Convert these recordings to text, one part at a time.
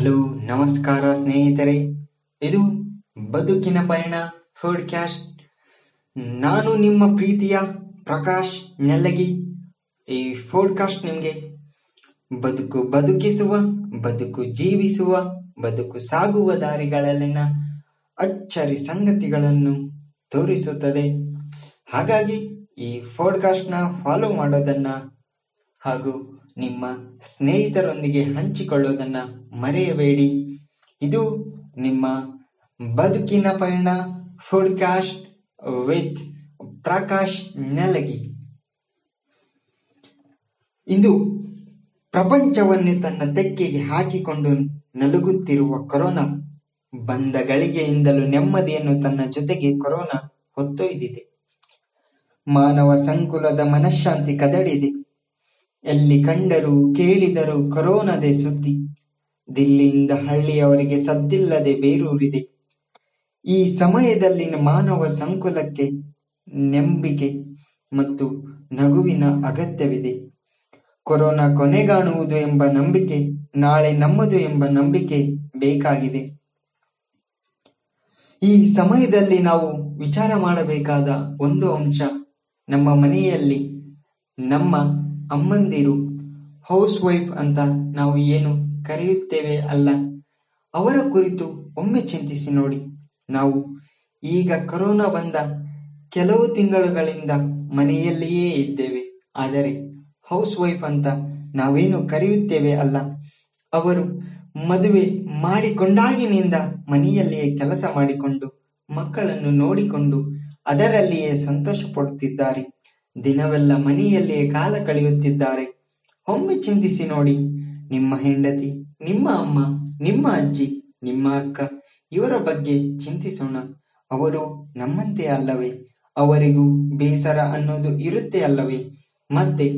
ನಮಸ್ಕಾರ ಸ್ನೇಹಿತರೆ. ಇದು ಬದುಕಿನ ಪಯಣ ಪಾಡ್ಕ್ಯಾಸ್ಟ್ ನಾನು ನಿಮ್ಮ ಪ್ರೀತಿಯ ಪ್ರಕಾಶ್ ನೆಲ್ಲಗಿ. ಈ ಪಾಡ್ಕಾಸ್ಟ್ ನಿಮಗೆ ಬದುಕು ಬದುಕಿಸುವ, ಬದುಕು ಜೀವಿಸುವ, ಬದುಕು ಸಾಗುವ ದಾರಿಗಳಲ್ಲಿನ ಅಚ್ಚರಿ ಸಂಗತಿಗಳನ್ನು ತೋರಿಸುತ್ತದೆ. ಹಾಗಾಗಿ ಈ ಪಾಡ್ಕಾಸ್ಟ್ನ ಫಾಲೋ ಮಾಡೋದನ್ನ ಹಾಗೂ ನಿಮ್ಮ ಸ್ನೇಹಿತರೊಂದಿಗೆ ಹಂಚಿಕೊಳ್ಳೋದನ್ನ ಮರೆಯಬೇಡಿ. ಇದು ನಿಮ್ಮ ಬದುಕಿನ ಪಯಣ. ಫುಡ್ಕಾಸ್ಟ್ ವಿತ್ ಪ್ರಕಾಶ್ ನೆಲಗಿ. ಇಂದು ಪ್ರಪಂಚವನ್ನೇ ತನ್ನ ತೆಕ್ಕೆಗೆ ಹಾಕಿಕೊಂಡು ನಲುಗುತ್ತಿರುವ ಕೊರೋನಾ ಬಂದ ಗಳಿಗೆಯಿಂದಲೂ ನೆಮ್ಮದಿಯನ್ನು ತನ್ನ ಜೊತೆಗೆ ಕೊರೋನಾ ಹೊತ್ತೊಯ್ದಿದೆ. ಮಾನವ ಸಂಕುಲದ ಮನಃಶಾಂತಿ ಕದಡಿದೆ. ಎಲ್ಲಿ ಕಂಡರೂ ಕೇಳಿದರೂ ಕೊರೋನಾದೇ ಸುದ್ದಿ. ದಿಲ್ಲಿಯಿಂದ ಹಳ್ಳಿಯವರಿಗೆ ಸದ್ದಿಲ್ಲದೆ ಬೇರೂರಿದೆ. ಈ ಸಮಯದಲ್ಲಿನ ಮಾನವ ಸಂಕುಲಕ್ಕೆ ನಂಬಿಕೆ ಮತ್ತು ನಗುವಿನ ಅಗತ್ಯವಿದೆ. ಕೊರೋನಾ ಕೊನೆಗಾಣುವುದು ಎಂಬ ನಂಬಿಕೆ ನಾಳೆ ನಮ್ಮದು ಎಂಬ ನಂಬಿಕೆ ಬೇಕಾಗಿದೆ. ಈ ಸಮಯದಲ್ಲಿ ನಾವು ವಿಚಾರ ಮಾಡಬೇಕಾದ ಒಂದು ಅಂಶ ನಮ್ಮ ಮನೆಯಲ್ಲಿ ನಮ್ಮ ಅಮ್ಮಂದಿರು ಹೌಸ್ ವೈಫ್ ಅಂತ ನಾವು ಏನು ಕರೆಯುತ್ತೇವೆ ಅಲ್ಲ? ಅವರ ಕುರಿತು ಒಮ್ಮೆ ಚಿಂತಿಸಿ ನೋಡಿ. ನಾವು ಈಗ ಕರೋನಾ ಬಂದ ಕೆಲವು ತಿಂಗಳುಗಳಿಂದ ಮನೆಯಲ್ಲಿಯೇ ಇದ್ದೇವೆ. ಆದರೆ ಹೌಸ್ ವೈಫ್ ಅಂತ ನಾವೇನು ಕರೆಯುತ್ತೇವೆ ಅಲ್ಲ? ಅವರು ಮದುವೆ ಮಾಡಿಕೊಂಡಾಗಿನಿಂದ ಮನೆಯಲ್ಲಿಯೇ ಕೆಲಸ ಮಾಡಿಕೊಂಡು ಮಕ್ಕಳನ್ನು ನೋಡಿಕೊಂಡು ಅದರಲ್ಲಿಯೇ ಸಂತೋಷ ಪಡುತ್ತಿದ್ದಾರೆ ದಿನವೆಲ್ಲ ಮನೆಯಲ್ಲಿಯೇ ಕಾಲ ಕಳೆಯುತ್ತಿದ್ದಾರೆ. ಒಮ್ಮೆ ಚಿಂತಿಸಿ ನೋಡಿ, ನಿಮ್ಮ ಹೆಂಡತಿ, ನಿಮ್ಮ ಅಮ್ಮ, ನಿಮ್ಮ ಅಜ್ಜಿ, ನಿಮ್ಮ ಅಕ್ಕ, ಇವರ ಬಗ್ಗೆ ಚಿಂತಿಸೋಣ. ಅವರು ನಮ್ಮಂತೆ ಅಲ್ಲವೇ? ಅವರಿಗೂ ಬೇಸರ ಅನ್ನೋದು ಇರುತ್ತೆ ಅಲ್ಲವೇ? ಮತ್ತೆ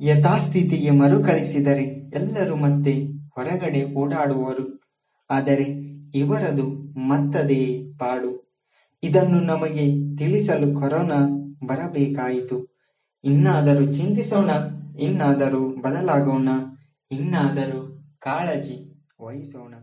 ಯಥಾಸ್ಥಿತಿಗೆ ಮರುಕಳಿಸಿದರೆ ಎಲ್ಲರೂ ಮತ್ತೆ ಹೊರಗಡೆ ಓಡಾಡುವರು. ಆದರೆ ಇವರದು ಮತ್ತದೇ ಪಾಡು. ಇದನ್ನು ನಮಗೆ ತಿಳಿಸಲು ಕೊರೋನಾ ಬರಬೇಕಾಯಿತು. ಇನ್ನಾದರೂ ಚಿಂತಿಸೋಣ ಇನ್ನಾದರೂ ಬದಲಾಗೋಣ ಇನ್ನಾದರೂ ಕಾಳಜಿ ವಹಿಸೋಣ.